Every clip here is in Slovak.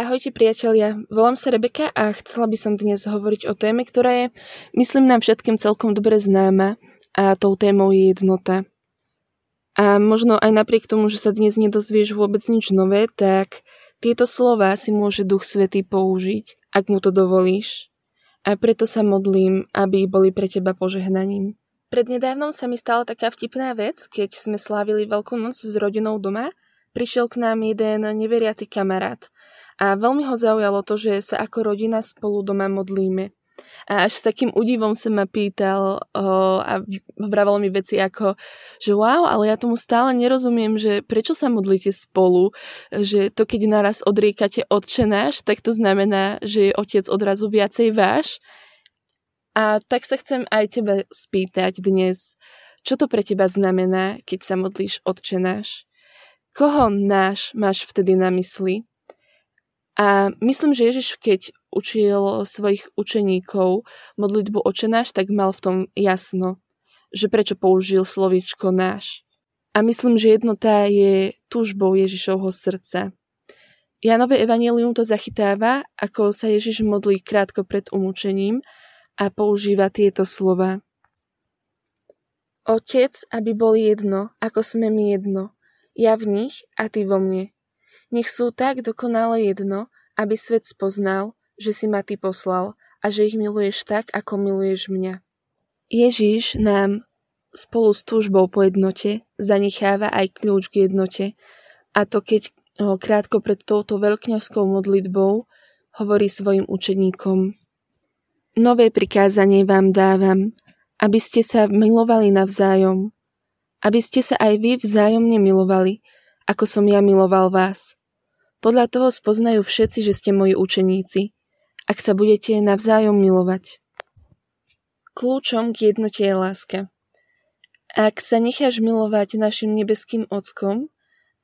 Ahojte priatelia, volám sa Rebeka a chcela by som dnes hovoriť o téme, ktorá je, myslím, nám všetkým celkom dobre známa a tou témou je jednota. A možno aj napriek tomu, že sa dnes nedozvieš vôbec nič nové, tak tieto slova si môže Duch Svetý použiť, ak mu to dovolíš. A preto sa modlím, aby boli pre teba požehnaním. Prednedávnom sa mi stala taká vtipná vec, keď sme slávili Veľkú noc s rodinou doma, prišiel k nám jeden neveriaci kamarát a veľmi ho zaujalo to, že sa ako rodina spolu doma modlíme. A až s takým údivom sa ma pýtal o, a vravel mi veci ako, že wow, ale ja tomu stále nerozumiem, že prečo sa modlíte spolu, že to keď naraz odriekate odčenáš, tak to znamená, že je otec odrazu viacej váš. A tak sa chcem aj teba spýtať dnes, čo to pre teba znamená, keď sa modlíš odčenáš? Koho náš máš vtedy na mysli? A myslím, že Ježiš, keď učil svojich učeníkov modlitbu očenáš, tak mal v tom jasno, že prečo použil slovíčko náš. A myslím, že jednota je túžbou Ježišovho srdca. Janové evanelium to zachytáva, ako sa Ježiš modlí krátko pred umúčením a používa tieto slova. Otec, aby boli jedno, ako sme my jedno, ja v nich a ty vo mne, nech sú tak dokonale jedno, aby svet spoznal, že si ma ty poslal a že ich miluješ tak, ako miluješ mňa. Ježiš nám spolu s túžbou po jednote zanecháva aj kľúč k jednote a to keď ho krátko pred touto veľkňovskou modlitbou hovorí svojim učeníkom. Nové prikázanie vám dávam, aby ste sa milovali navzájom, aby ste sa aj vy vzájomne milovali, ako som ja miloval vás. Podľa toho spoznajú všetci, že ste moji učeníci, ak sa budete navzájom milovať. Kľúčom k jednote je láska. Ak sa necháš milovať našim nebeským ockom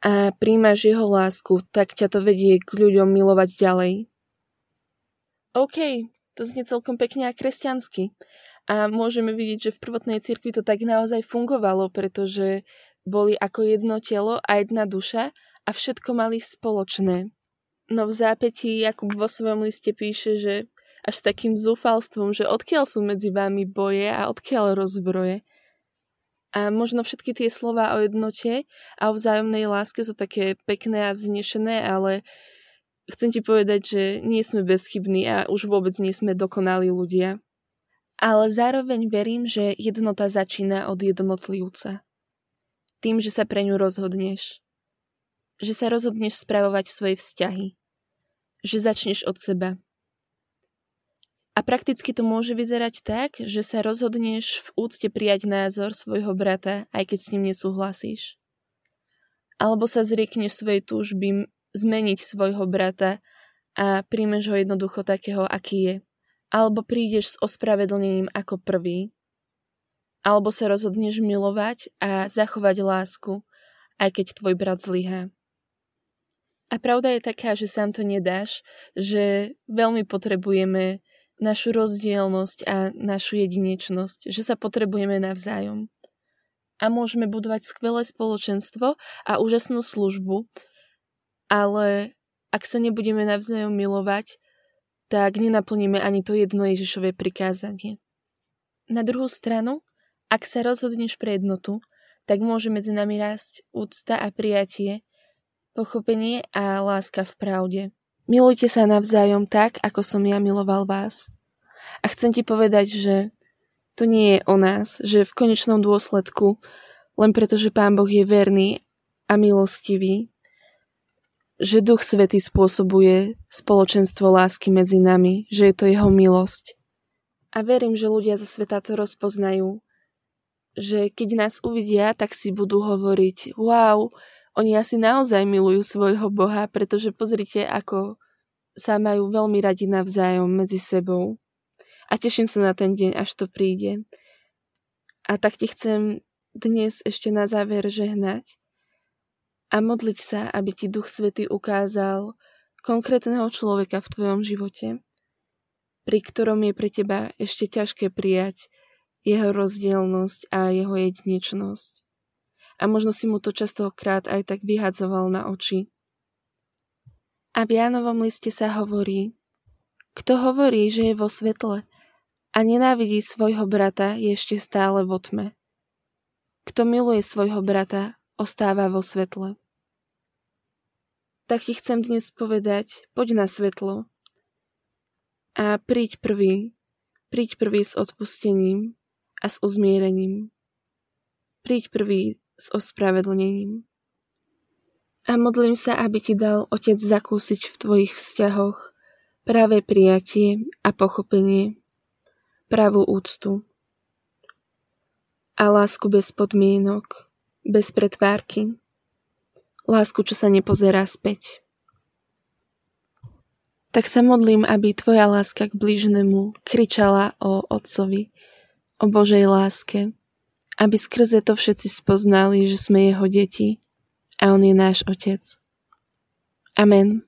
a príjmaš jeho lásku, tak ťa to vedie k ľuďom milovať ďalej. OK, to znie celkom pekne a kresťansky. A môžeme vidieť, že v prvotnej cirkvi to tak naozaj fungovalo, pretože boli ako jedno telo a jedna duša a všetko mali spoločné. No v zápätí Jakub vo svojom liste píše, že až takým zúfalstvom, že odkiaľ sú medzi vami boje a odkiaľ rozbroje. A možno všetky tie slova o jednote a o vzájomnej láske sú také pekné a vznešené, ale chcem ti povedať, že nie sme bezchybní a už vôbec nie sme dokonalí ľudia. Ale zároveň verím, že jednota začína od jednotlivca. Tým, že sa pre ňu rozhodneš že sa rozhodneš spravovať svoje vzťahy. Že začneš od seba. A prakticky to môže vyzerať tak, že sa rozhodneš v úcte prijať názor svojho brata, aj keď s ním nesúhlasíš. Alebo sa zriekneš svojej túžby zmeniť svojho brata a príjmeš ho jednoducho takého, aký je. Alebo prídeš s ospravedlnením ako prvý. Alebo sa rozhodneš milovať a zachovať lásku, aj keď tvoj brat zlyhá. A pravda je taká, že sám to nedáš, že veľmi potrebujeme našu rozdielnosť a našu jedinečnosť, že sa potrebujeme navzájom. A môžeme budovať skvelé spoločenstvo a úžasnú službu, ale ak sa nebudeme navzájom milovať, tak nenaplníme ani to jedno Ježišové prikázanie. Na druhú stranu, ak sa rozhodneš pre jednotu, tak môže medzi nami rásť úcta a prijatie, pochopenie a láska v pravde. Milujte sa navzájom tak, ako som ja miloval vás. A chcem ti povedať, že to nie je o nás, že v konečnom dôsledku, len preto, že Pán Boh je verný a milostivý, že Duch Svetý spôsobuje spoločenstvo lásky medzi nami, že je to jeho milosť. A verím, že ľudia zo sveta to rozpoznajú, že keď nás uvidia, tak si budú hovoriť, wow, oni asi naozaj milujú svojho Boha, pretože pozrite, ako sa majú veľmi radi navzájom medzi sebou. A teším sa na ten deň, až to príde. A tak ti chcem dnes ešte na záver žehnať a modliť sa, aby ti Duch Svety ukázal konkrétneho človeka v tvojom živote, pri ktorom je pre teba ešte ťažké prijať jeho rozdielnosť a jeho jedinečnosť a možno si mu to častokrát aj tak vyhadzoval na oči. A v Jánovom liste sa hovorí, kto hovorí, že je vo svetle a nenávidí svojho brata, je ešte stále vo tme. Kto miluje svojho brata, ostáva vo svetle. Tak ti chcem dnes povedať, poď na svetlo a príď prvý, príď prvý s odpustením a s uzmierením. Príď prvý s ospravedlnením. A modlím sa, aby ti dal Otec zakúsiť v tvojich vzťahoch práve prijatie a pochopenie, pravú úctu a lásku bez podmienok, bez pretvárky, lásku, čo sa nepozerá späť. Tak sa modlím, aby tvoja láska k blížnemu kričala o Otcovi, o Božej láske, aby skrze to všetci spoznali, že sme jeho deti a On je náš Otec. Amen.